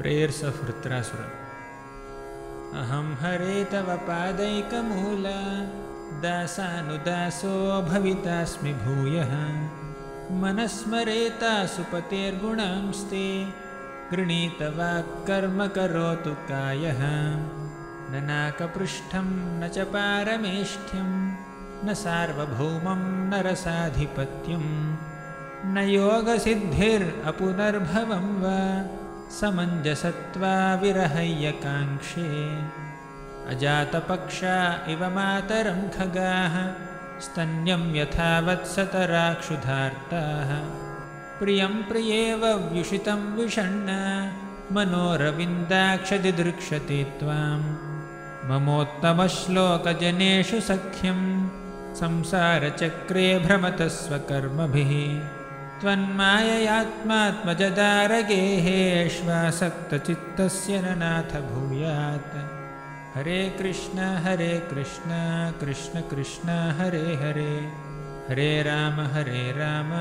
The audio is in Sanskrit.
प्रेयर्सहृत्रासुर अहं हरे तव पादैकमूल दासानुदासो भवितास्मि भूयः। मनस्मरेतासु पतेर्गुणांस्ते गृणीतवाक्कर्म करोतु कायः। न नाकपृष्ठं न च पारमेष्ठ्यं न सार्वभौमं न रसाधिपत्यं। न योगसिद्धिरपुनर्भवं वा समञ्जसत्वा विरहय्यकाङ्क्षे। अजातपक्षा इव मातरं खगाः स्तन्यं यथा वत्सतराक्षुधार्ताः प्रियं प्रियेव व्युषितं विषण्ण मनोरविन्दाक्षदिदृक्षते त्वां ममोत्तमश्लोकजनेषु सख्यं संसारचक्रे भ्रमतस्वकर्मभिः त्वन्माययात्मात्मजदारगेहेष्वासक्तचित्तस्य न नाथ भूयात् हरे कृष्ण हरे कृष्ण कृष्ण कृष्ण हरे हरे। हरे राम हरे राम